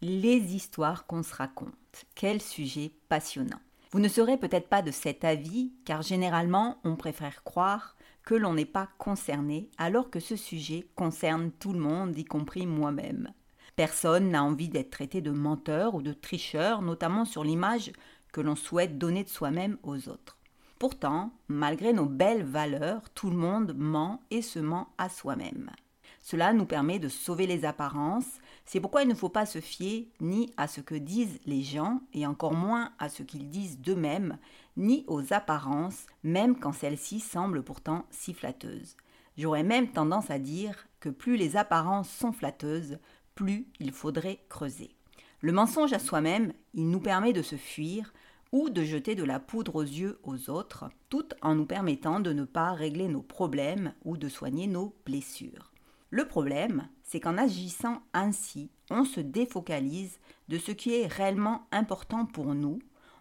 Les histoires qu'on se raconte. Quel sujet passionnant. Vous ne serez peut-être pas de cet avis, car généralement on préfère croire que l'on n'est pas concerné, alors que ce sujet concerne tout le monde, y compris moi-même. Personne n'a envie d'être traité de menteur ou de tricheur, notamment sur l'image que l'on souhaite donner de soi-même aux autres. Pourtant, malgré nos belles valeurs, tout le monde ment et se ment à soi-même. Cela nous permet de sauver les apparences, c'est pourquoi il ne faut pas se fier ni à ce que disent les gens, et encore moins à ce qu'ils disent d'eux-mêmes, ni aux apparences, même quand celles-ci semblent pourtant si flatteuses. J'aurais même tendance à dire que plus les apparences sont flatteuses, plus il faudrait creuser. Le mensonge à soi-même, il nous permet de se fuir ou de jeter de la poudre aux yeux aux autres, tout en nous permettant de ne pas régler nos problèmes ou de soigner nos blessures. Le problème, c'est qu'en agissant ainsi, on se défocalise de ce qui est réellement important pour nous,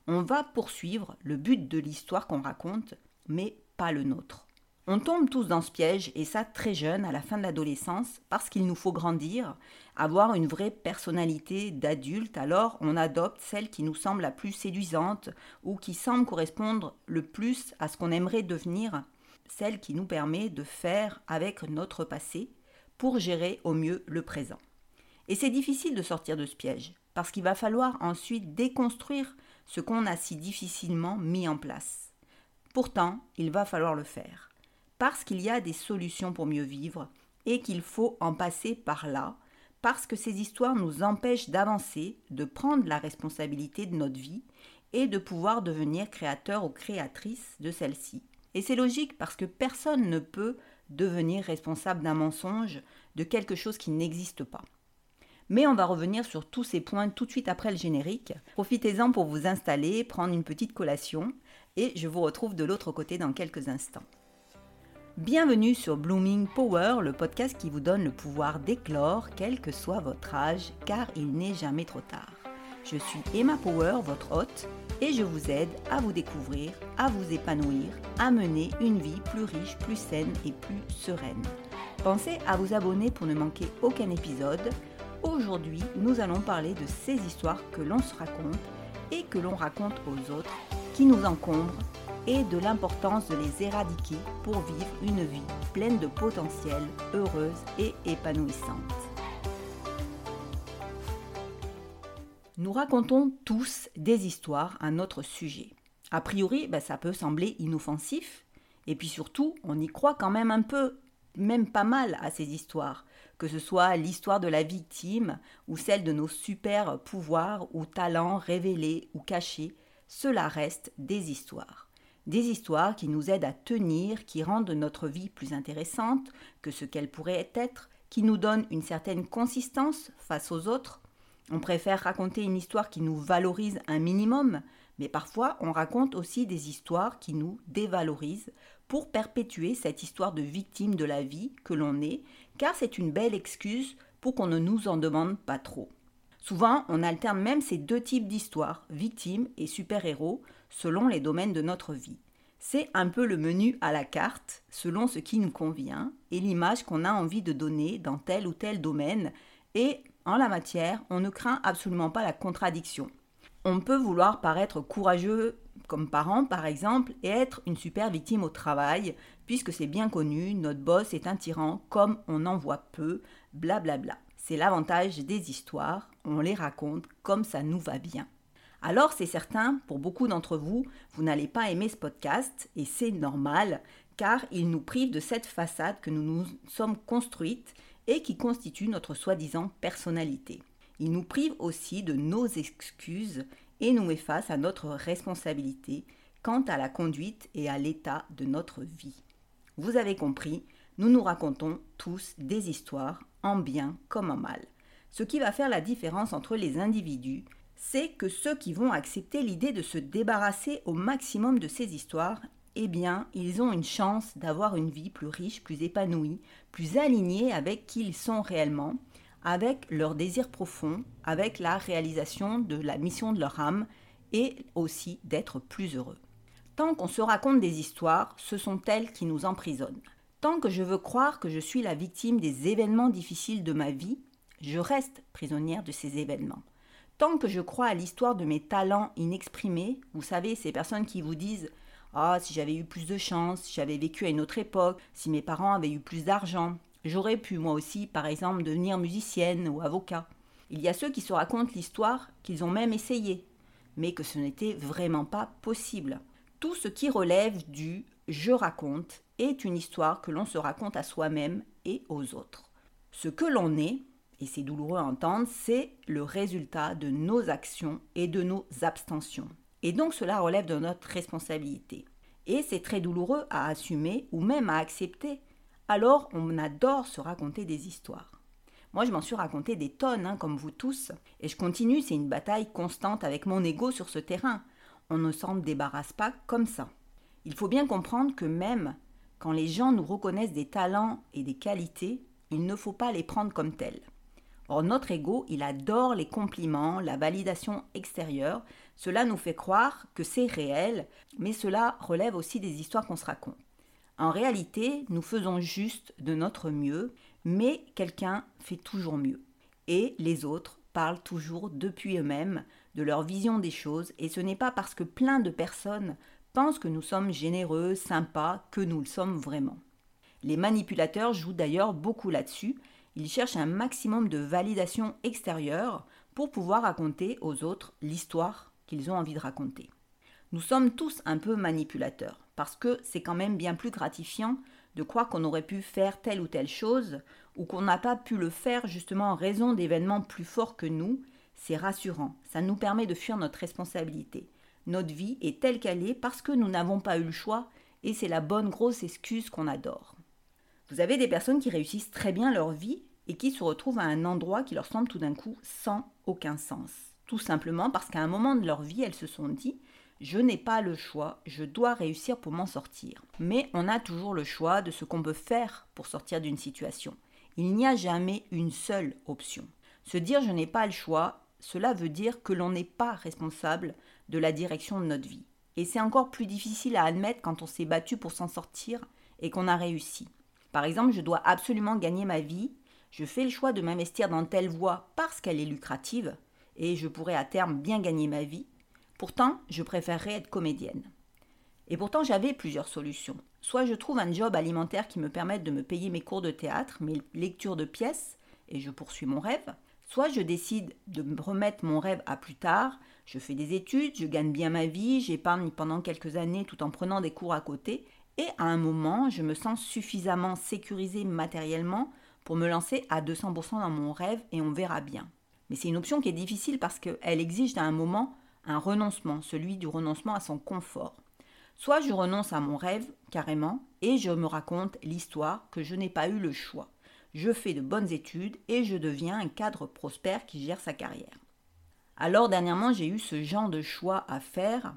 on va poursuivre le but de l'histoire qu'on raconte, mais pas le nôtre. On tombe tous dans ce piège, et ça très jeune, à la fin de l'adolescence, parce qu'il nous faut grandir, avoir une vraie personnalité d'adulte, alors on adopte celle qui nous semble la plus séduisante, ou qui semble correspondre le plus à ce qu'on aimerait devenir, celle qui nous permet de faire avec notre passé, pour gérer au mieux le présent. Et c'est difficile de sortir de ce piège, parce qu'il va falloir ensuite déconstruire ce qu'on a si difficilement mis en place. Pourtant, il va falloir le faire, parce qu'il y a des solutions pour mieux vivre, et qu'il faut en passer par là, parce que ces histoires nous empêchent d'avancer, de prendre la responsabilité de notre vie, et de pouvoir devenir créateur ou créatrice de celle-ci. Et c'est logique parce que personne ne peut devenir responsable d'un mensonge, de quelque chose qui n'existe pas. Mais on va revenir sur tous ces points tout de suite après le générique. Profitez-en pour vous installer, prendre une petite collation, et je vous retrouve de l'autre côté dans quelques instants. Bienvenue sur Blooming Power, le podcast qui vous donne le pouvoir d'éclore, quel que soit votre âge, car il n'est jamais trop tard. Je suis Emma Power, votre hôte, et je vous aide à vous découvrir, à vous épanouir, à mener une vie plus riche, plus saine et plus sereine. Pensez à vous abonner pour ne manquer aucun épisode. Aujourd'hui, nous allons parler de ces histoires que l'on se raconte et que l'on raconte aux autres, qui nous encombrent, et de l'importance de les éradiquer pour vivre une vie pleine de potentiel, heureuse et épanouissante. Nous racontons tous des histoires à notre sujet. A priori, ben, ça peut sembler inoffensif, et puis surtout, on y croit quand même un peu, même pas mal à ces histoires, que ce soit l'histoire de la victime ou celle de nos super pouvoirs ou talents révélés ou cachés, cela reste des histoires. Des histoires qui nous aident à tenir, qui rendent notre vie plus intéressante que ce qu'elle pourrait être, qui nous donnent une certaine consistance face aux autres, on préfère raconter une histoire qui nous valorise un minimum, mais parfois on raconte aussi des histoires qui nous dévalorisent pour perpétuer cette histoire de victime de la vie que l'on est, car c'est une belle excuse pour qu'on ne nous en demande pas trop. Souvent, on alterne même ces deux types d'histoires, victime et super-héros, selon les domaines de notre vie. C'est un peu le menu à la carte, selon ce qui nous convient, et l'image qu'on a envie de donner dans tel ou tel domaine, et en la matière, on ne craint absolument pas la contradiction. On peut vouloir paraître courageux comme parent, par exemple, et être une super victime au travail, puisque c'est bien connu, notre boss est un tyran comme on en voit peu, blablabla. Bla bla. C'est l'avantage des histoires, on les raconte comme ça nous va bien. Alors c'est certain, pour beaucoup d'entre vous, vous n'allez pas aimer ce podcast, et c'est normal, car il nous prive de cette façade que nous nous sommes construites qui constitue notre soi-disant personnalité. Il nous prive aussi de nos excuses et nous met face à notre responsabilité quant à la conduite et à l'état de notre vie. Vous avez compris, nous nous racontons tous des histoires, en bien comme en mal. Ce qui va faire la différence entre les individus, c'est que ceux qui vont accepter l'idée de se débarrasser au maximum de ces histoires eh bien, ils ont une chance d'avoir une vie plus riche, plus épanouie, plus alignée avec qui ils sont réellement, avec leurs désirs profonds, avec la réalisation de la mission de leur âme et aussi d'être plus heureux. Tant qu'on se raconte des histoires, ce sont elles qui nous emprisonnent. Tant que je veux croire que je suis la victime des événements difficiles de ma vie, Je reste prisonnière de ces événements. Tant que je crois à l'histoire de mes talents inexprimés, vous savez, ces personnes qui vous disent Ah, si j'avais eu plus de chance, si j'avais vécu à une autre époque, si mes parents avaient eu plus d'argent, j'aurais pu moi aussi, par exemple, devenir musicienne ou avocat. Il y a ceux qui se racontent l'histoire qu'ils ont même essayé, mais que ce n'était vraiment pas possible. Tout ce qui relève du je raconte est une histoire que l'on se raconte à soi-même et aux autres. Ce que l'on est, et c'est douloureux à entendre, c'est le résultat de nos actions et de nos abstentions. Et donc cela relève de notre responsabilité. Et c'est très douloureux à assumer ou même à accepter. Alors on adore se raconter des histoires. Moi, je m'en suis raconté des tonnes, hein, comme vous tous, et je continue, c'est une bataille constante avec mon ego sur ce terrain. On ne s'en débarrasse pas comme ça. Il faut bien comprendre que même quand les gens nous reconnaissent des talents et des qualités, il ne faut pas les prendre comme tels. Or, notre ego, il adore les compliments, la validation extérieure. Cela nous fait croire que c'est réel, mais cela relève aussi des histoires qu'on se raconte. En réalité, nous faisons juste de notre mieux, mais quelqu'un fait toujours mieux. Et les autres parlent toujours depuis eux-mêmes, de leur vision des choses, et ce n'est pas parce que plein de personnes pensent que nous sommes généreux, sympas, que nous le sommes vraiment. Les manipulateurs jouent d'ailleurs beaucoup là-dessus, ils cherchent un maximum de validation extérieure pour pouvoir raconter aux autres l'histoire qu'ils ont envie de raconter. Nous sommes tous un peu manipulateurs, parce que c'est quand même bien plus gratifiant de croire qu'on aurait pu faire telle ou telle chose, ou qu'on n'a pas pu le faire justement en raison d'événements plus forts que nous, c'est rassurant, ça nous permet de fuir notre responsabilité. Notre vie est telle qu'elle est parce que nous n'avons pas eu le choix, et c'est la bonne grosse excuse qu'on adore. Vous avez des personnes qui réussissent très bien leur vie et qui se retrouvent à un endroit qui leur semble tout d'un coup sans aucun sens. Tout simplement parce qu'à un moment de leur vie, elles se sont dit je n'ai pas le choix, je dois réussir pour m'en sortir. Mais on a toujours le choix de ce qu'on peut faire pour sortir d'une situation. Il n'y a jamais une seule option. Se dire je n'ai pas le choix, cela veut dire que l'on n'est pas responsable de la direction de notre vie. Et c'est encore plus difficile à admettre quand on s'est battu pour s'en sortir et qu'on a réussi. Par exemple, je dois absolument gagner ma vie, je fais le choix de m'investir dans telle voie parce qu'elle est lucrative, et je pourrais à terme bien gagner ma vie. Pourtant, je préférerais être comédienne. Et pourtant, j'avais plusieurs solutions. Soit je trouve un job alimentaire qui me permette de me payer mes cours de théâtre, mes lectures de pièces, et je poursuis mon rêve. Soit je décide de me remettre mon rêve à plus tard, je fais des études, je gagne bien ma vie, j'épargne pendant quelques années tout en prenant des cours à côté, et à un moment, je me sens suffisamment sécurisée matériellement pour me lancer à 200% dans mon rêve et on verra bien. Mais c'est une option qui est difficile parce qu'elle exige à un moment un renoncement, celui du renoncement à son confort. Soit je renonce à mon rêve carrément et je me raconte l'histoire que je n'ai pas eu le choix. Je fais de bonnes études et je deviens un cadre prospère qui gère sa carrière. Alors dernièrement j'ai eu ce genre de choix à faire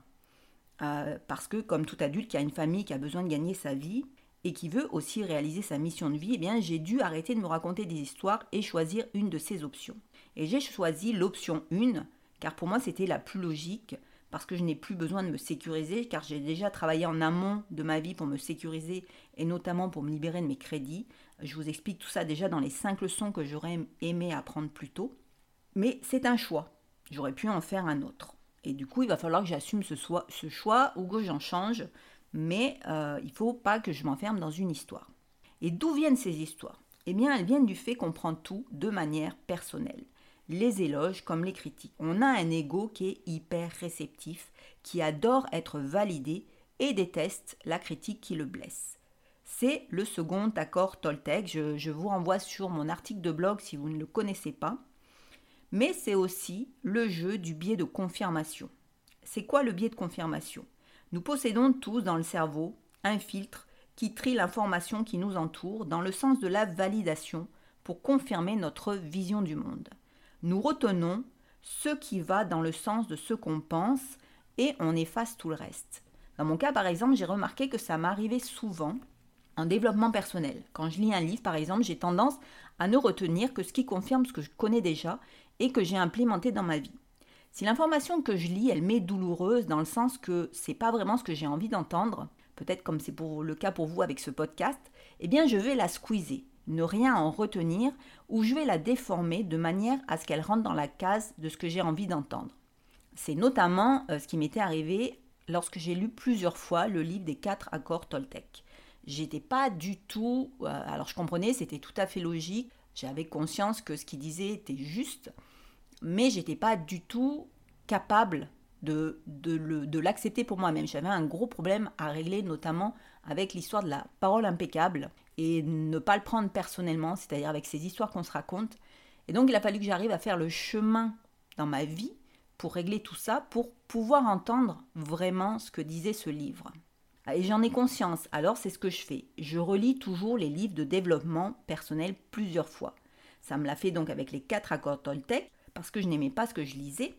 euh, parce que comme tout adulte qui a une famille qui a besoin de gagner sa vie, et qui veut aussi réaliser sa mission de vie, eh bien j'ai dû arrêter de me raconter des histoires et choisir une de ces options. Et j'ai choisi l'option 1, car pour moi c'était la plus logique, parce que je n'ai plus besoin de me sécuriser, car j'ai déjà travaillé en amont de ma vie pour me sécuriser, et notamment pour me libérer de mes crédits. Je vous explique tout ça déjà dans les 5 leçons que j'aurais aimé apprendre plus tôt. Mais c'est un choix. J'aurais pu en faire un autre. Et du coup, il va falloir que j'assume ce, choix ou que j'en change mais euh, il ne faut pas que je m'enferme dans une histoire. Et d'où viennent ces histoires? Eh bien, elles viennent du fait qu'on prend tout de manière personnelle. Les éloges comme les critiques. On a un ego qui est hyper réceptif, qui adore être validé et déteste la critique qui le blesse. C'est le second accord Toltec. Je, je vous renvoie sur mon article de blog si vous ne le connaissez pas. Mais c'est aussi le jeu du biais de confirmation. C'est quoi le biais de confirmation? Nous possédons tous dans le cerveau un filtre qui trie l'information qui nous entoure dans le sens de la validation pour confirmer notre vision du monde. Nous retenons ce qui va dans le sens de ce qu'on pense et on efface tout le reste. Dans mon cas, par exemple, j'ai remarqué que ça m'arrivait souvent en développement personnel. Quand je lis un livre, par exemple, j'ai tendance à ne retenir que ce qui confirme ce que je connais déjà et que j'ai implémenté dans ma vie. Si l'information que je lis, elle m'est douloureuse dans le sens que c'est pas vraiment ce que j'ai envie d'entendre, peut-être comme c'est pour le cas pour vous avec ce podcast, eh bien je vais la squeezer. Ne rien en retenir, ou je vais la déformer de manière à ce qu'elle rentre dans la case de ce que j'ai envie d'entendre. C'est notamment euh, ce qui m'était arrivé lorsque j'ai lu plusieurs fois le livre des quatre accords Toltec. J'étais pas du tout. Euh, alors je comprenais, c'était tout à fait logique. J'avais conscience que ce qu'il disait était juste, mais j'étais pas du tout capable de, de l'accepter pour moi-même. J'avais un gros problème à régler, notamment avec l'histoire de la parole impeccable et ne pas le prendre personnellement, c'est-à-dire avec ces histoires qu'on se raconte. Et donc il a fallu que j'arrive à faire le chemin dans ma vie pour régler tout ça, pour pouvoir entendre vraiment ce que disait ce livre. Et j'en ai conscience, alors c'est ce que je fais. Je relis toujours les livres de développement personnel plusieurs fois. Ça me l'a fait donc avec les quatre accords Toltec, parce que je n'aimais pas ce que je lisais.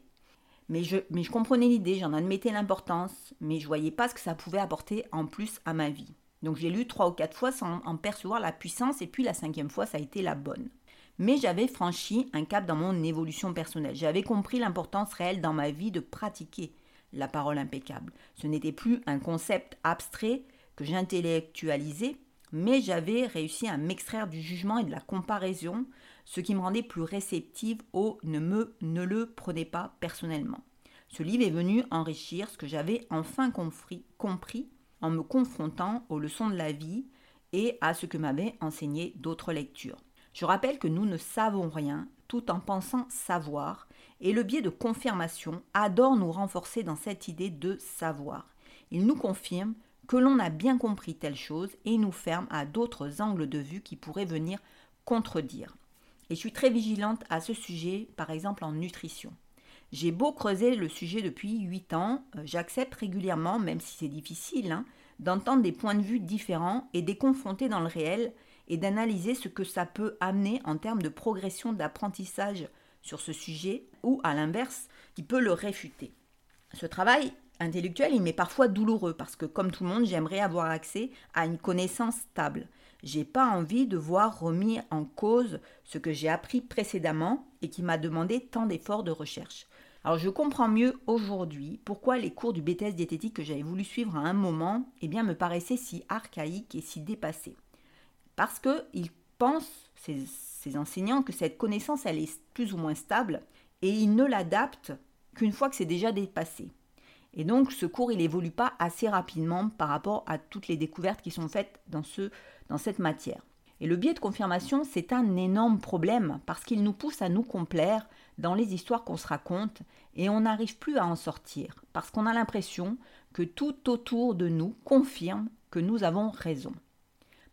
Mais je, mais je comprenais l'idée, j'en admettais l'importance, mais je voyais pas ce que ça pouvait apporter en plus à ma vie. Donc j'ai lu trois ou quatre fois sans en percevoir la puissance, et puis la cinquième fois, ça a été la bonne. Mais j'avais franchi un cap dans mon évolution personnelle. J'avais compris l'importance réelle dans ma vie de pratiquer la parole impeccable. Ce n'était plus un concept abstrait que j'intellectualisais, mais j'avais réussi à m'extraire du jugement et de la comparaison, ce qui me rendait plus réceptive au ne me ne le prenez pas personnellement. Ce livre est venu enrichir ce que j'avais enfin compris, compris en me confrontant aux leçons de la vie et à ce que m'avaient enseigné d'autres lectures. Je rappelle que nous ne savons rien tout en pensant savoir, et le biais de confirmation adore nous renforcer dans cette idée de savoir. Il nous confirme que l'on a bien compris telle chose et nous ferme à d'autres angles de vue qui pourraient venir contredire. Et je suis très vigilante à ce sujet, par exemple en nutrition. J'ai beau creuser le sujet depuis 8 ans, euh, j'accepte régulièrement, même si c'est difficile, hein, d'entendre des points de vue différents et des confronter dans le réel et d'analyser ce que ça peut amener en termes de progression d'apprentissage sur ce sujet ou à l'inverse qui peut le réfuter. Ce travail intellectuel, il m'est parfois douloureux parce que comme tout le monde, j'aimerais avoir accès à une connaissance stable. J'ai pas envie de voir remis en cause ce que j'ai appris précédemment et qui m'a demandé tant d'efforts de recherche. Alors je comprends mieux aujourd'hui pourquoi les cours du BTS diététique que j'avais voulu suivre à un moment eh bien, me paraissaient si archaïques et si dépassés. Parce qu'ils pensent, ces, enseignants, que cette connaissance, elle est plus ou moins stable et ils ne l'adaptent qu'une fois que c'est déjà dépassé. Et donc ce cours, il n'évolue pas assez rapidement par rapport à toutes les découvertes qui sont faites dans, ce, dans cette matière. Et le biais de confirmation, c'est un énorme problème parce qu'il nous pousse à nous complaire dans les histoires qu'on se raconte et on n'arrive plus à en sortir parce qu'on a l'impression que tout autour de nous confirme que nous avons raison.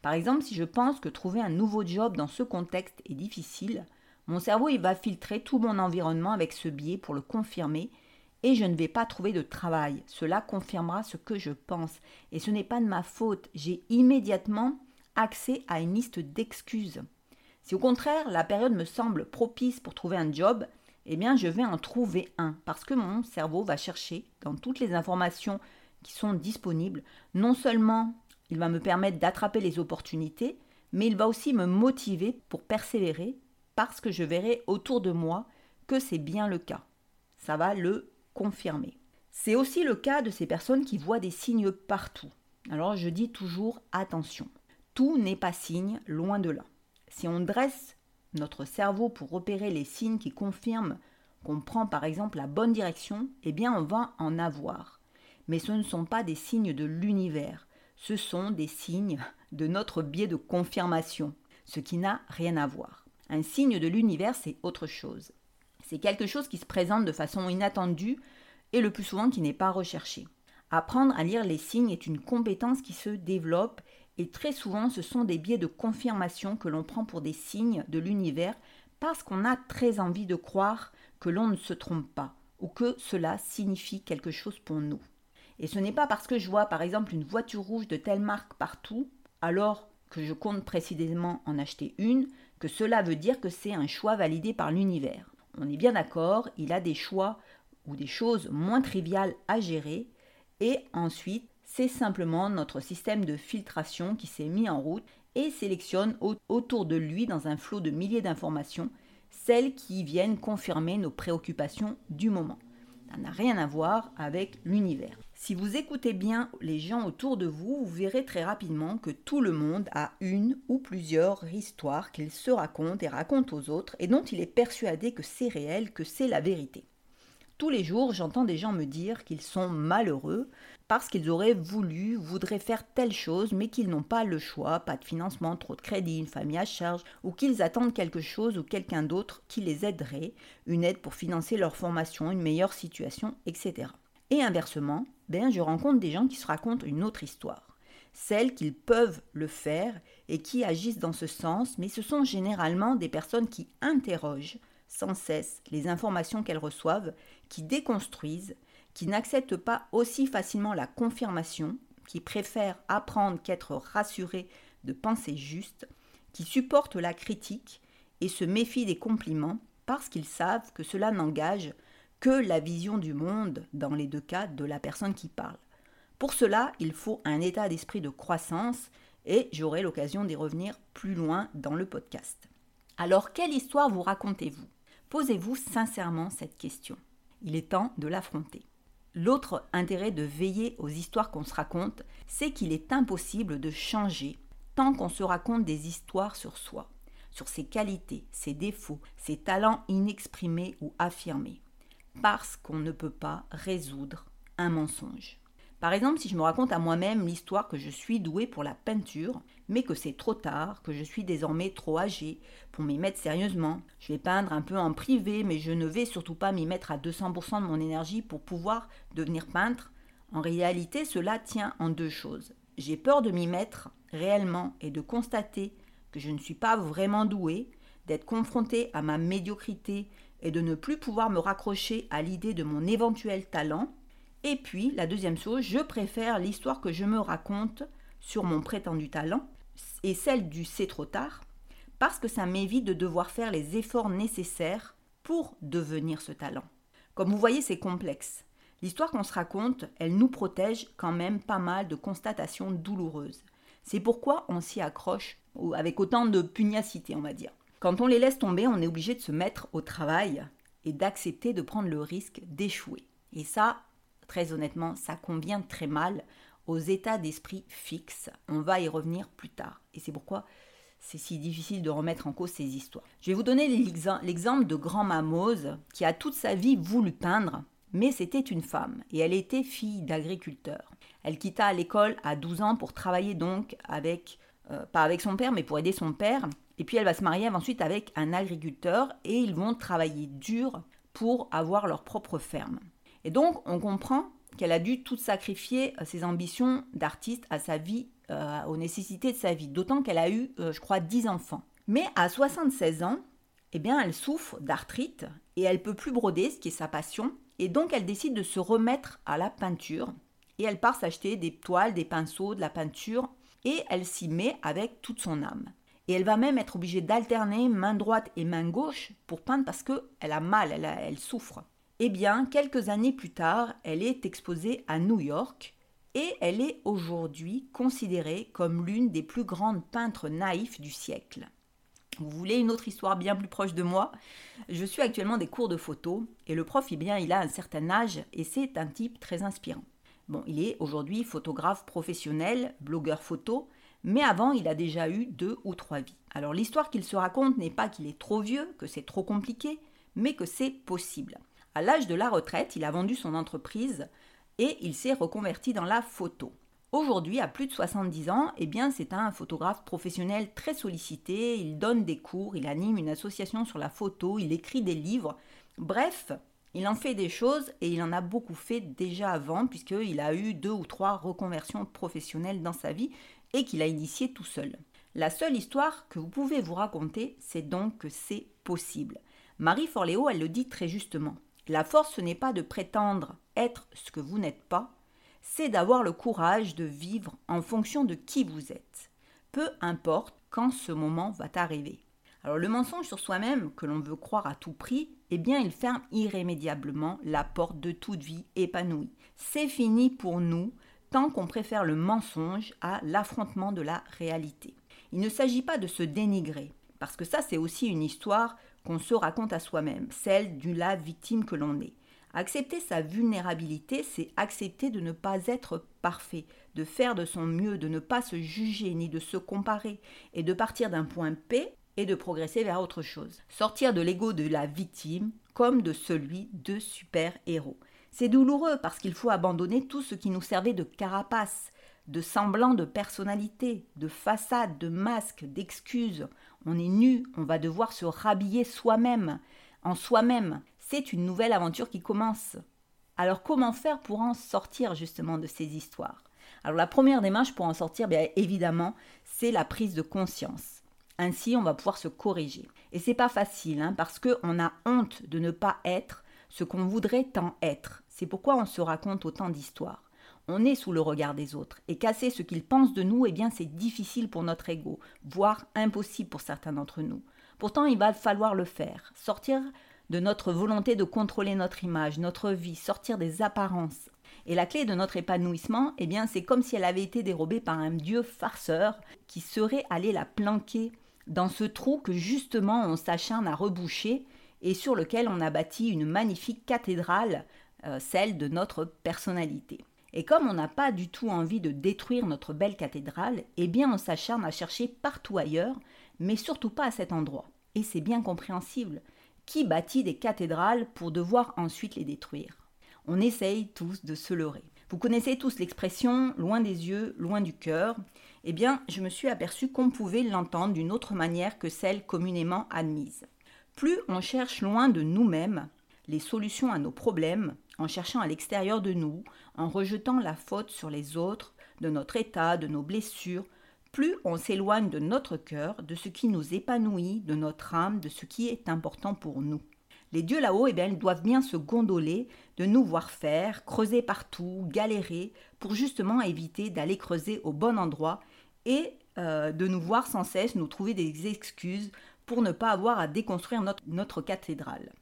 Par exemple, si je pense que trouver un nouveau job dans ce contexte est difficile, mon cerveau il va filtrer tout mon environnement avec ce biais pour le confirmer et je ne vais pas trouver de travail. Cela confirmera ce que je pense et ce n'est pas de ma faute. J'ai immédiatement accès à une liste d'excuses. Si au contraire la période me semble propice pour trouver un job, eh bien je vais en trouver un parce que mon cerveau va chercher dans toutes les informations qui sont disponibles non seulement il va me permettre d'attraper les opportunités, mais il va aussi me motiver pour persévérer parce que je verrai autour de moi que c'est bien le cas. Ça va le confirmer. C'est aussi le cas de ces personnes qui voient des signes partout. Alors je dis toujours attention. Tout n'est pas signe, loin de là. Si on dresse notre cerveau pour repérer les signes qui confirment qu'on prend par exemple la bonne direction, eh bien on va en avoir. Mais ce ne sont pas des signes de l'univers ce sont des signes de notre biais de confirmation, ce qui n'a rien à voir. Un signe de l'univers, c'est autre chose. C'est quelque chose qui se présente de façon inattendue et le plus souvent qui n'est pas recherché. Apprendre à lire les signes est une compétence qui se développe et très souvent ce sont des biais de confirmation que l'on prend pour des signes de l'univers parce qu'on a très envie de croire que l'on ne se trompe pas ou que cela signifie quelque chose pour nous. Et ce n'est pas parce que je vois par exemple une voiture rouge de telle marque partout, alors que je compte précisément en acheter une, que cela veut dire que c'est un choix validé par l'univers. On est bien d'accord, il a des choix ou des choses moins triviales à gérer, et ensuite c'est simplement notre système de filtration qui s'est mis en route et sélectionne autour de lui dans un flot de milliers d'informations celles qui viennent confirmer nos préoccupations du moment. n'a rien à voir avec l'univers. Si vous écoutez bien les gens autour de vous, vous verrez très rapidement que tout le monde a une ou plusieurs histoires qu'il se raconte et raconte aux autres et dont il est persuadé que c'est réel, que c'est la vérité. Tous les jours, j'entends des gens me dire qu'ils sont malheureux parce qu'ils auraient voulu, voudraient faire telle chose, mais qu'ils n'ont pas le choix, pas de financement, trop de crédit, une famille à charge, ou qu'ils attendent quelque chose ou quelqu'un d'autre qui les aiderait, une aide pour financer leur formation, une meilleure situation, etc. Et inversement, ben, je rencontre des gens qui se racontent une autre histoire, celle qu'ils peuvent le faire et qui agissent dans ce sens, mais ce sont généralement des personnes qui interrogent sans cesse les informations qu'elles reçoivent, qui déconstruisent, qui n'acceptent pas aussi facilement la confirmation, qui préfèrent apprendre qu'être rassurées de penser juste, qui supportent la critique et se méfient des compliments parce qu'ils savent que cela n'engage que la vision du monde, dans les deux cas, de la personne qui parle. Pour cela, il faut un état d'esprit de croissance et j'aurai l'occasion d'y revenir plus loin dans le podcast. Alors, quelle histoire vous racontez-vous? Posez-vous sincèrement cette question. Il est temps de l'affronter. L'autre intérêt de veiller aux histoires qu'on se raconte, c'est qu'il est impossible de changer tant qu'on se raconte des histoires sur soi, sur ses qualités, ses défauts, ses talents inexprimés ou affirmés, parce qu'on ne peut pas résoudre un mensonge. Par exemple, si je me raconte à moi-même l'histoire que je suis douée pour la peinture, mais que c'est trop tard, que je suis désormais trop âgée pour m'y mettre sérieusement, je vais peindre un peu en privé, mais je ne vais surtout pas m'y mettre à 200% de mon énergie pour pouvoir devenir peintre, en réalité cela tient en deux choses. J'ai peur de m'y mettre réellement et de constater que je ne suis pas vraiment douée, d'être confrontée à ma médiocrité et de ne plus pouvoir me raccrocher à l'idée de mon éventuel talent, et puis, la deuxième chose, je préfère l'histoire que je me raconte sur mon prétendu talent et celle du c'est trop tard, parce que ça m'évite de devoir faire les efforts nécessaires pour devenir ce talent. Comme vous voyez, c'est complexe. L'histoire qu'on se raconte, elle nous protège quand même pas mal de constatations douloureuses. C'est pourquoi on s'y accroche avec autant de pugnacité, on va dire. Quand on les laisse tomber, on est obligé de se mettre au travail et d'accepter de prendre le risque d'échouer. Et ça, Très honnêtement, ça convient très mal aux états d'esprit fixes. On va y revenir plus tard. Et c'est pourquoi c'est si difficile de remettre en cause ces histoires. Je vais vous donner l'exemple de Grand Mamose qui a toute sa vie voulu peindre, mais c'était une femme et elle était fille d'agriculteur. Elle quitta l'école à 12 ans pour travailler donc avec, euh, pas avec son père, mais pour aider son père. Et puis elle va se marier ensuite avec un agriculteur et ils vont travailler dur pour avoir leur propre ferme. Et donc, on comprend qu'elle a dû tout sacrifier euh, ses ambitions d'artiste à sa vie, euh, aux nécessités de sa vie, d'autant qu'elle a eu, euh, je crois, 10 enfants. Mais à 76 ans, eh bien, elle souffre d'arthrite et elle peut plus broder, ce qui est sa passion, et donc elle décide de se remettre à la peinture, et elle part s'acheter des toiles, des pinceaux, de la peinture, et elle s'y met avec toute son âme. Et elle va même être obligée d'alterner main droite et main gauche pour peindre parce qu'elle a mal, elle, elle souffre. Eh bien, quelques années plus tard, elle est exposée à New York et elle est aujourd'hui considérée comme l'une des plus grandes peintres naïfs du siècle. Vous voulez une autre histoire bien plus proche de moi? Je suis actuellement des cours de photo et le prof, eh bien, il a un certain âge et c'est un type très inspirant. Bon, il est aujourd'hui photographe professionnel, blogueur photo, mais avant, il a déjà eu deux ou trois vies. Alors l'histoire qu'il se raconte n'est pas qu'il est trop vieux, que c'est trop compliqué, mais que c'est possible. À l'âge de la retraite, il a vendu son entreprise et il s'est reconverti dans la photo. Aujourd'hui, à plus de 70 ans, eh bien, c'est un photographe professionnel très sollicité, il donne des cours, il anime une association sur la photo, il écrit des livres. Bref, il en fait des choses et il en a beaucoup fait déjà avant puisqu'il a eu deux ou trois reconversions professionnelles dans sa vie et qu'il a initié tout seul. La seule histoire que vous pouvez vous raconter, c'est donc que c'est possible. Marie Forleo, elle le dit très justement. La force, ce n'est pas de prétendre être ce que vous n'êtes pas, c'est d'avoir le courage de vivre en fonction de qui vous êtes, peu importe quand ce moment va arriver. Alors le mensonge sur soi-même que l'on veut croire à tout prix, eh bien il ferme irrémédiablement la porte de toute vie épanouie. C'est fini pour nous tant qu'on préfère le mensonge à l'affrontement de la réalité. Il ne s'agit pas de se dénigrer, parce que ça c'est aussi une histoire qu'on se raconte à soi-même, celle de la victime que l'on est. Accepter sa vulnérabilité, c'est accepter de ne pas être parfait, de faire de son mieux, de ne pas se juger ni de se comparer, et de partir d'un point P et de progresser vers autre chose. Sortir de l'ego de la victime comme de celui de super-héros. C'est douloureux parce qu'il faut abandonner tout ce qui nous servait de carapace, de semblant de personnalité, de façade, de masque, d'excuses. On est nu, on va devoir se rhabiller soi-même, en soi-même. C'est une nouvelle aventure qui commence. Alors comment faire pour en sortir justement de ces histoires? Alors la première démarche pour en sortir, bien évidemment, c'est la prise de conscience. Ainsi, on va pouvoir se corriger. Et c'est pas facile, hein, parce qu'on a honte de ne pas être ce qu'on voudrait tant être. C'est pourquoi on se raconte autant d'histoires on est sous le regard des autres. Et casser ce qu'ils pensent de nous, eh bien, c'est difficile pour notre ego, voire impossible pour certains d'entre nous. Pourtant, il va falloir le faire. Sortir de notre volonté de contrôler notre image, notre vie, sortir des apparences. Et la clé de notre épanouissement, eh bien, c'est comme si elle avait été dérobée par un dieu farceur qui serait allé la planquer dans ce trou que justement on s'acharne à reboucher et sur lequel on a bâti une magnifique cathédrale, euh, celle de notre personnalité. Et comme on n'a pas du tout envie de détruire notre belle cathédrale, eh bien on s'acharne à chercher partout ailleurs, mais surtout pas à cet endroit. Et c'est bien compréhensible. Qui bâtit des cathédrales pour devoir ensuite les détruire? On essaye tous de se leurrer. Vous connaissez tous l'expression loin des yeux, loin du cœur. Eh bien, je me suis aperçu qu'on pouvait l'entendre d'une autre manière que celle communément admise. Plus on cherche loin de nous-mêmes les solutions à nos problèmes, en cherchant à l'extérieur de nous, en rejetant la faute sur les autres, de notre état, de nos blessures, plus on s'éloigne de notre cœur, de ce qui nous épanouit, de notre âme, de ce qui est important pour nous. Les dieux là-haut, eh bien, ils doivent bien se gondoler de nous voir faire, creuser partout, galérer, pour justement éviter d'aller creuser au bon endroit et euh, de nous voir sans cesse nous trouver des excuses pour ne pas avoir à déconstruire notre, notre cathédrale.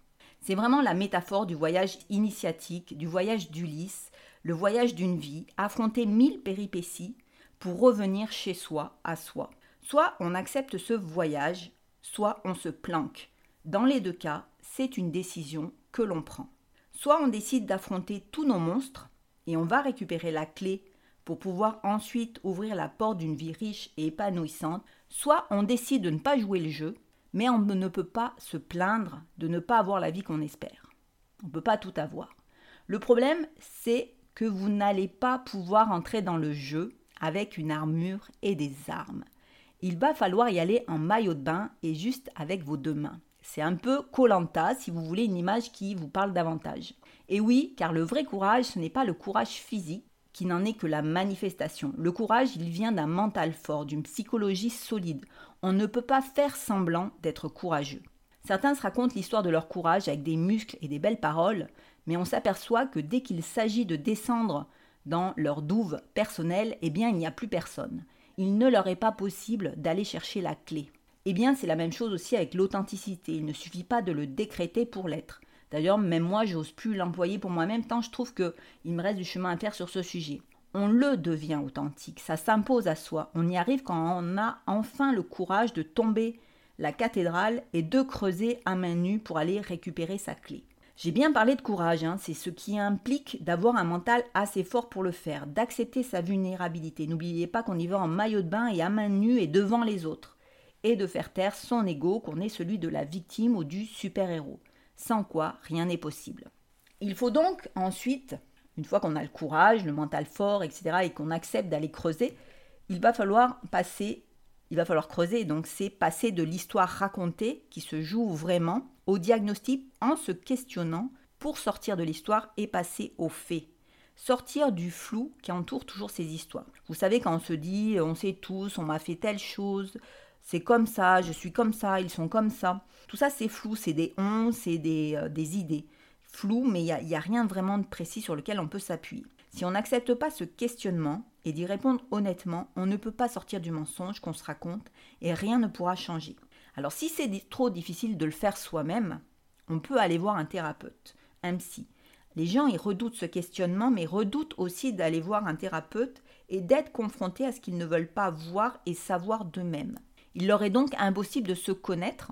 C'est vraiment la métaphore du voyage initiatique, du voyage d'Ulysse, le voyage d'une vie, affronter mille péripéties pour revenir chez soi, à soi. Soit on accepte ce voyage, soit on se planque. Dans les deux cas, c'est une décision que l'on prend. Soit on décide d'affronter tous nos monstres et on va récupérer la clé pour pouvoir ensuite ouvrir la porte d'une vie riche et épanouissante, soit on décide de ne pas jouer le jeu mais on ne peut pas se plaindre de ne pas avoir la vie qu'on espère. On ne peut pas tout avoir. Le problème, c'est que vous n'allez pas pouvoir entrer dans le jeu avec une armure et des armes. Il va falloir y aller en maillot de bain et juste avec vos deux mains. C'est un peu Colanta si vous voulez une image qui vous parle davantage. Et oui, car le vrai courage, ce n'est pas le courage physique qui n'en est que la manifestation. Le courage, il vient d'un mental fort, d'une psychologie solide. On ne peut pas faire semblant d'être courageux. Certains se racontent l'histoire de leur courage avec des muscles et des belles paroles, mais on s'aperçoit que dès qu'il s'agit de descendre dans leur douve personnelle, eh bien il n'y a plus personne. Il ne leur est pas possible d'aller chercher la clé. Eh bien c'est la même chose aussi avec l'authenticité, il ne suffit pas de le décréter pour l'être. D'ailleurs, même moi, j'ose plus l'employer pour moi-même tant je trouve qu'il me reste du chemin à faire sur ce sujet on le devient authentique, ça s'impose à soi. On y arrive quand on a enfin le courage de tomber la cathédrale et de creuser à main nue pour aller récupérer sa clé. J'ai bien parlé de courage, hein. c'est ce qui implique d'avoir un mental assez fort pour le faire, d'accepter sa vulnérabilité. N'oubliez pas qu'on y va en maillot de bain et à main nue et devant les autres, et de faire taire son ego, qu'on est celui de la victime ou du super-héros, sans quoi rien n'est possible. Il faut donc ensuite une fois qu'on a le courage, le mental fort, etc., et qu'on accepte d'aller creuser, il va falloir passer, il va falloir creuser. Donc c'est passer de l'histoire racontée qui se joue vraiment au diagnostic en se questionnant pour sortir de l'histoire et passer aux faits. Sortir du flou qui entoure toujours ces histoires. Vous savez, quand on se dit, on sait tous, on m'a fait telle chose, c'est comme ça, je suis comme ça, ils sont comme ça. Tout ça, c'est flou, c'est des on, c'est des, euh, des idées flou, mais il n'y a, rien vraiment de précis sur lequel on peut s'appuyer. Si on n'accepte pas ce questionnement et d'y répondre honnêtement, on ne peut pas sortir du mensonge qu'on se raconte et rien ne pourra changer. Alors si c'est trop difficile de le faire soi-même, on peut aller voir un thérapeute, un psy. Les gens, ils redoutent ce questionnement, mais redoutent aussi d'aller voir un thérapeute et d'être confrontés à ce qu'ils ne veulent pas voir et savoir d'eux-mêmes. Il leur est donc impossible de se connaître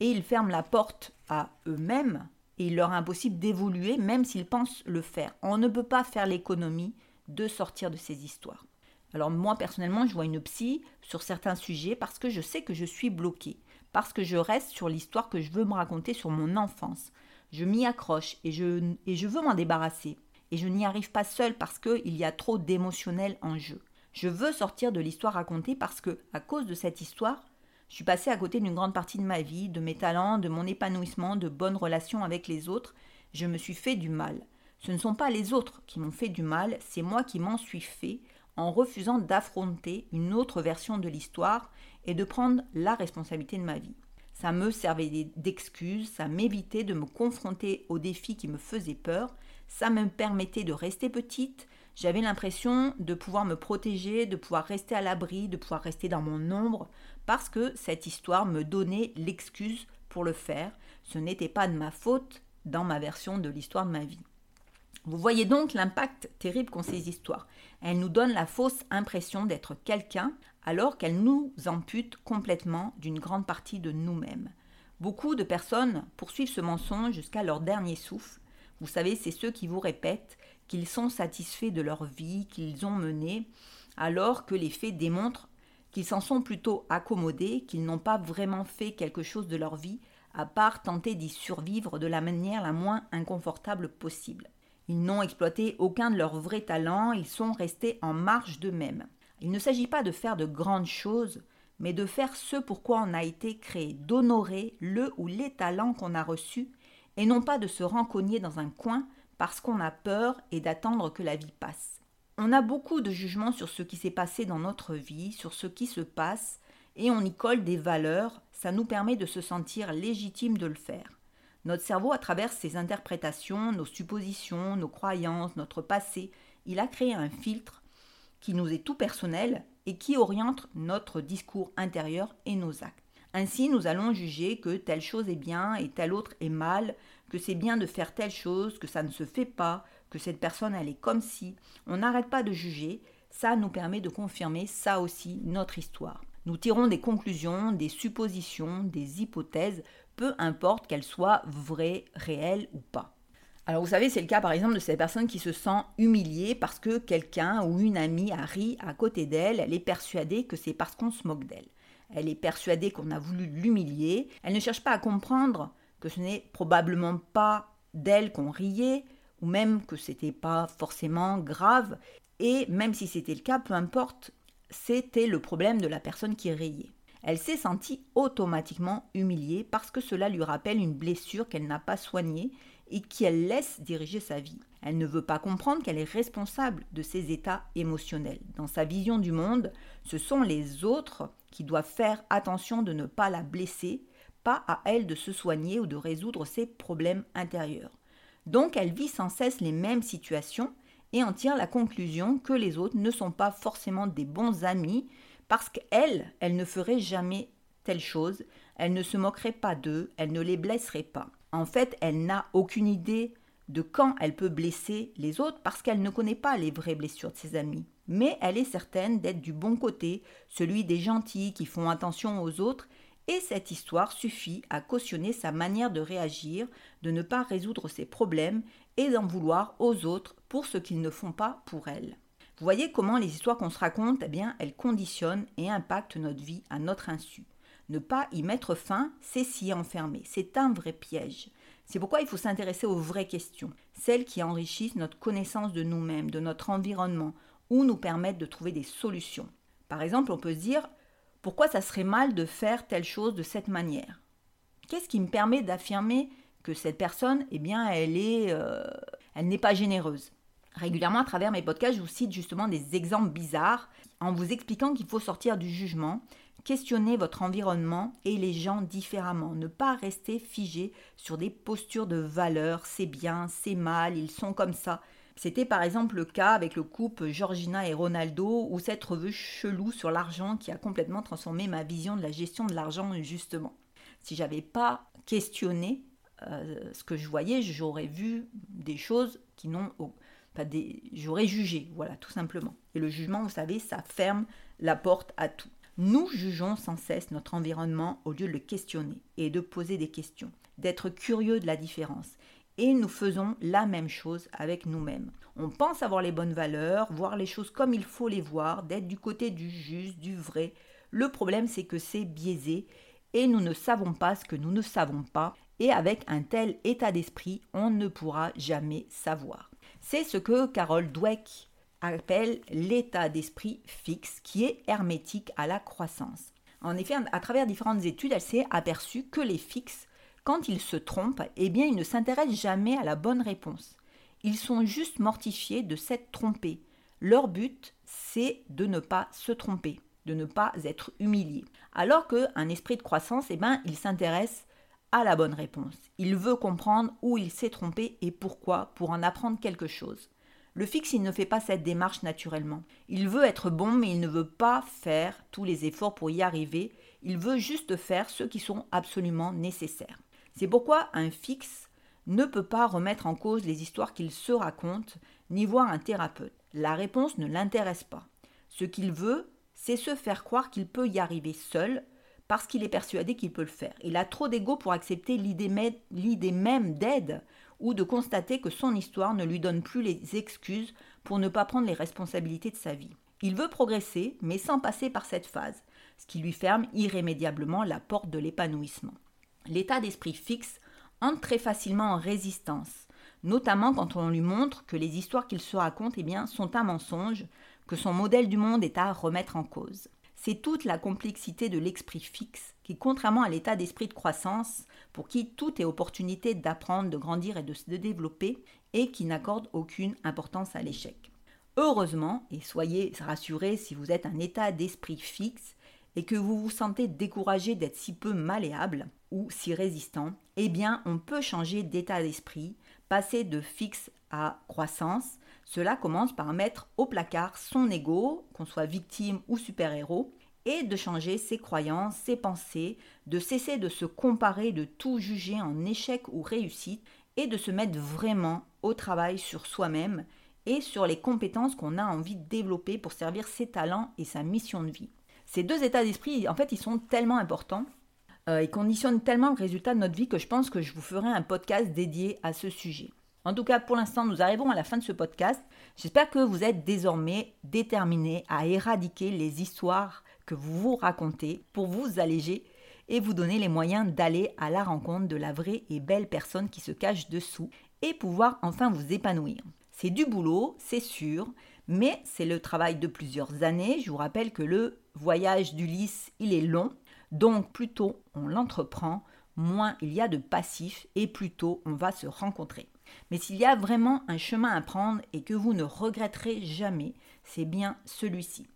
et ils ferment la porte à eux-mêmes et il leur est impossible d'évoluer même s'ils pensent le faire. On ne peut pas faire l'économie de sortir de ces histoires. Alors moi personnellement, je vois une psy sur certains sujets parce que je sais que je suis bloquée, parce que je reste sur l'histoire que je veux me raconter sur mon enfance. Je m'y accroche et je, veux m'en débarrasser. Et je n'y arrive pas seule parce qu'il y a trop d'émotionnel en jeu. Je veux sortir de l'histoire racontée parce que, à cause de cette histoire, je suis passée à côté d'une grande partie de ma vie, de mes talents, de mon épanouissement, de bonnes relations avec les autres. Je me suis fait du mal. Ce ne sont pas les autres qui m'ont fait du mal, c'est moi qui m'en suis fait en refusant d'affronter une autre version de l'histoire et de prendre la responsabilité de ma vie. Ça me servait d'excuse, ça m'évitait de me confronter aux défis qui me faisaient peur, ça me permettait de rester petite, j'avais l'impression de pouvoir me protéger, de pouvoir rester à l'abri, de pouvoir rester dans mon ombre, parce que cette histoire me donnait l'excuse pour le faire. Ce n'était pas de ma faute dans ma version de l'histoire de ma vie. Vous voyez donc l'impact terrible qu'ont ces histoires. Elles nous donnent la fausse impression d'être quelqu'un alors qu'elles nous amputent complètement d'une grande partie de nous-mêmes. Beaucoup de personnes poursuivent ce mensonge jusqu'à leur dernier souffle. Vous savez, c'est ceux qui vous répètent qu'ils sont satisfaits de leur vie qu'ils ont menée, alors que les faits démontrent qu'ils s'en sont plutôt accommodés, qu'ils n'ont pas vraiment fait quelque chose de leur vie, à part tenter d'y survivre de la manière la moins inconfortable possible. Ils n'ont exploité aucun de leurs vrais talents, ils sont restés en marge d'eux-mêmes. Il ne s'agit pas de faire de grandes choses, mais de faire ce pourquoi on a été créé, d'honorer le ou les talents qu'on a reçus, et non pas de se rancogner dans un coin parce qu'on a peur et d'attendre que la vie passe. On a beaucoup de jugements sur ce qui s'est passé dans notre vie, sur ce qui se passe, et on y colle des valeurs, ça nous permet de se sentir légitime de le faire. Notre cerveau, à travers ses interprétations, nos suppositions, nos croyances, notre passé, il a créé un filtre qui nous est tout personnel et qui oriente notre discours intérieur et nos actes. Ainsi, nous allons juger que telle chose est bien et telle autre est mal, que c'est bien de faire telle chose, que ça ne se fait pas, que cette personne elle est comme si. On n'arrête pas de juger, ça nous permet de confirmer ça aussi notre histoire. Nous tirons des conclusions, des suppositions, des hypothèses peu importe qu'elle soit vraie, réelle ou pas. Alors vous savez, c'est le cas par exemple de cette personne qui se sent humiliée parce que quelqu'un ou une amie a ri à côté d'elle, elle est persuadée que c'est parce qu'on se moque d'elle. Elle est persuadée qu'on a voulu l'humilier, elle ne cherche pas à comprendre que ce n'est probablement pas d'elle qu'on riait, ou même que c'était pas forcément grave, et même si c'était le cas, peu importe, c'était le problème de la personne qui riait. Elle s'est sentie automatiquement humiliée parce que cela lui rappelle une blessure qu'elle n'a pas soignée et qui elle laisse diriger sa vie. Elle ne veut pas comprendre qu'elle est responsable de ses états émotionnels. Dans sa vision du monde, ce sont les autres qui doivent faire attention de ne pas la blesser, pas à elle de se soigner ou de résoudre ses problèmes intérieurs. Donc elle vit sans cesse les mêmes situations et en tire la conclusion que les autres ne sont pas forcément des bons amis parce qu'elle, elle ne ferait jamais telle chose, elle ne se moquerait pas d'eux, elle ne les blesserait pas. En fait, elle n'a aucune idée de quand elle peut blesser les autres parce qu'elle ne connaît pas les vraies blessures de ses amis. Mais elle est certaine d'être du bon côté, celui des gentils qui font attention aux autres, et cette histoire suffit à cautionner sa manière de réagir, de ne pas résoudre ses problèmes et d'en vouloir aux autres pour ce qu'ils ne font pas pour elle. Vous voyez comment les histoires qu'on se raconte, eh bien, elles conditionnent et impactent notre vie à notre insu. Ne pas y mettre fin, c'est s'y enfermer. C'est un vrai piège. C'est pourquoi il faut s'intéresser aux vraies questions, celles qui enrichissent notre connaissance de nous-mêmes, de notre environnement, ou nous permettent de trouver des solutions. Par exemple, on peut se dire pourquoi ça serait mal de faire telle chose de cette manière? Qu'est-ce qui me permet d'affirmer que cette personne, eh bien, elle est, euh, elle n'est pas généreuse? Régulièrement à travers mes podcasts, je vous cite justement des exemples bizarres en vous expliquant qu'il faut sortir du jugement, questionner votre environnement et les gens différemment, ne pas rester figé sur des postures de valeur, c'est bien, c'est mal, ils sont comme ça. C'était par exemple le cas avec le couple Georgina et Ronaldo ou cette revue chelou sur l'argent qui a complètement transformé ma vision de la gestion de l'argent justement. Si j'avais pas questionné euh, ce que je voyais, j'aurais vu des choses qui n'ont J'aurais jugé, voilà, tout simplement. Et le jugement, vous savez, ça ferme la porte à tout. Nous jugeons sans cesse notre environnement au lieu de le questionner et de poser des questions. d'être curieux de la différence. Et nous faisons la même chose avec nous-mêmes. On pense avoir les bonnes valeurs, voir les choses comme il faut les voir, d'être du côté du juste, du vrai. Le problème, c'est que c'est biaisé et nous ne savons pas ce que nous ne savons pas. Et avec un tel état d'esprit, on ne pourra jamais savoir. C'est ce que Carol Dweck appelle l'état d'esprit fixe qui est hermétique à la croissance. En effet, à travers différentes études, elle s'est aperçue que les fixes, quand ils se trompent, eh bien, ils ne s'intéressent jamais à la bonne réponse. Ils sont juste mortifiés de s'être trompés. Leur but, c'est de ne pas se tromper, de ne pas être humilié. Alors qu'un esprit de croissance, eh ben, il s'intéresse à la bonne réponse. Il veut comprendre où il s'est trompé et pourquoi pour en apprendre quelque chose. Le fixe, il ne fait pas cette démarche naturellement. Il veut être bon, mais il ne veut pas faire tous les efforts pour y arriver. Il veut juste faire ceux qui sont absolument nécessaires. C'est pourquoi un fixe ne peut pas remettre en cause les histoires qu'il se raconte, ni voir un thérapeute. La réponse ne l'intéresse pas. Ce qu'il veut, c'est se faire croire qu'il peut y arriver seul, parce qu'il est persuadé qu'il peut le faire. Il a trop d'ego pour accepter l'idée même d'aide ou de constater que son histoire ne lui donne plus les excuses pour ne pas prendre les responsabilités de sa vie. Il veut progresser, mais sans passer par cette phase, ce qui lui ferme irrémédiablement la porte de l'épanouissement. L'état d'esprit fixe entre très facilement en résistance, notamment quand on lui montre que les histoires qu'il se raconte eh sont un mensonge, que son modèle du monde est à remettre en cause. C'est toute la complexité de l'esprit fixe qui, contrairement à l'état d'esprit de croissance, pour qui tout est opportunité d'apprendre, de grandir et de se développer, et qui n'accorde aucune importance à l'échec. Heureusement, et soyez rassurés si vous êtes un état d'esprit fixe et que vous vous sentez découragé d'être si peu malléable ou si résistant, eh bien on peut changer d'état d'esprit, passer de fixe à croissance. Cela commence par mettre au placard son ego, qu'on soit victime ou super-héros, et de changer ses croyances, ses pensées, de cesser de se comparer, de tout juger en échec ou réussite, et de se mettre vraiment au travail sur soi-même et sur les compétences qu'on a envie de développer pour servir ses talents et sa mission de vie. Ces deux états d'esprit, en fait, ils sont tellement importants euh, et conditionnent tellement le résultat de notre vie que je pense que je vous ferai un podcast dédié à ce sujet. En tout cas, pour l'instant, nous arrivons à la fin de ce podcast. J'espère que vous êtes désormais déterminés à éradiquer les histoires que vous vous racontez pour vous alléger et vous donner les moyens d'aller à la rencontre de la vraie et belle personne qui se cache dessous et pouvoir enfin vous épanouir. C'est du boulot, c'est sûr, mais c'est le travail de plusieurs années. Je vous rappelle que le voyage d'Ulysse, il est long, donc plus tôt on l'entreprend, moins il y a de passifs et plus tôt on va se rencontrer. Mais s'il y a vraiment un chemin à prendre et que vous ne regretterez jamais, c'est bien celui-ci.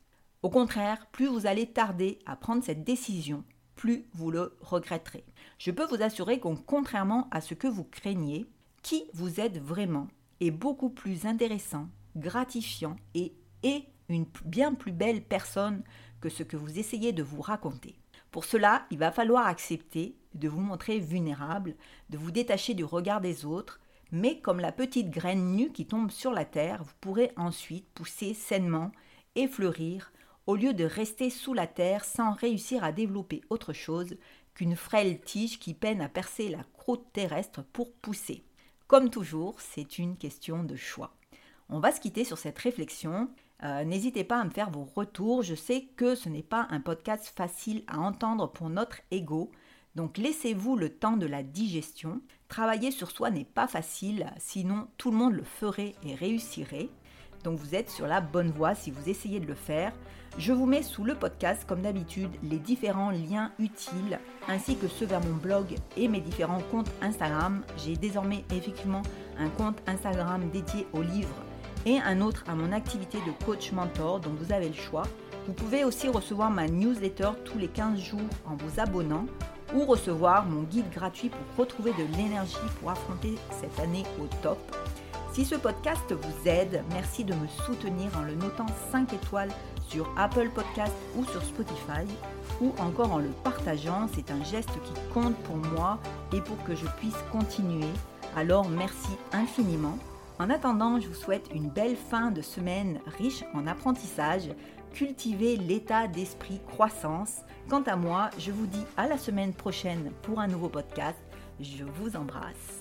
Au contraire, plus vous allez tarder à prendre cette décision, plus vous le regretterez. Je peux vous assurer qu'en contrairement à ce que vous craignez, qui vous êtes vraiment est beaucoup plus intéressant, gratifiant et est une bien plus belle personne que ce que vous essayez de vous raconter. Pour cela, il va falloir accepter de vous montrer vulnérable, de vous détacher du regard des autres, mais comme la petite graine nue qui tombe sur la terre, vous pourrez ensuite pousser sainement et fleurir au lieu de rester sous la terre sans réussir à développer autre chose qu'une frêle tige qui peine à percer la croûte terrestre pour pousser. Comme toujours, c'est une question de choix. On va se quitter sur cette réflexion. Euh, n'hésitez pas à me faire vos retours. Je sais que ce n'est pas un podcast facile à entendre pour notre ego. Donc laissez-vous le temps de la digestion. Travailler sur soi n'est pas facile, sinon tout le monde le ferait et réussirait. Donc vous êtes sur la bonne voie si vous essayez de le faire. Je vous mets sous le podcast, comme d'habitude, les différents liens utiles, ainsi que ceux vers mon blog et mes différents comptes Instagram. J'ai désormais effectivement un compte Instagram dédié aux livres et un autre à mon activité de coach mentor, donc vous avez le choix. Vous pouvez aussi recevoir ma newsletter tous les 15 jours en vous abonnant ou recevoir mon guide gratuit pour retrouver de l'énergie pour affronter cette année au top. Si ce podcast vous aide, merci de me soutenir en le notant 5 étoiles sur Apple Podcast ou sur Spotify, ou encore en le partageant. C'est un geste qui compte pour moi et pour que je puisse continuer. Alors merci infiniment. En attendant, je vous souhaite une belle fin de semaine riche en apprentissage. cultiver l'état d'esprit croissance. Quant à moi, je vous dis à la semaine prochaine pour un nouveau podcast. Je vous embrasse.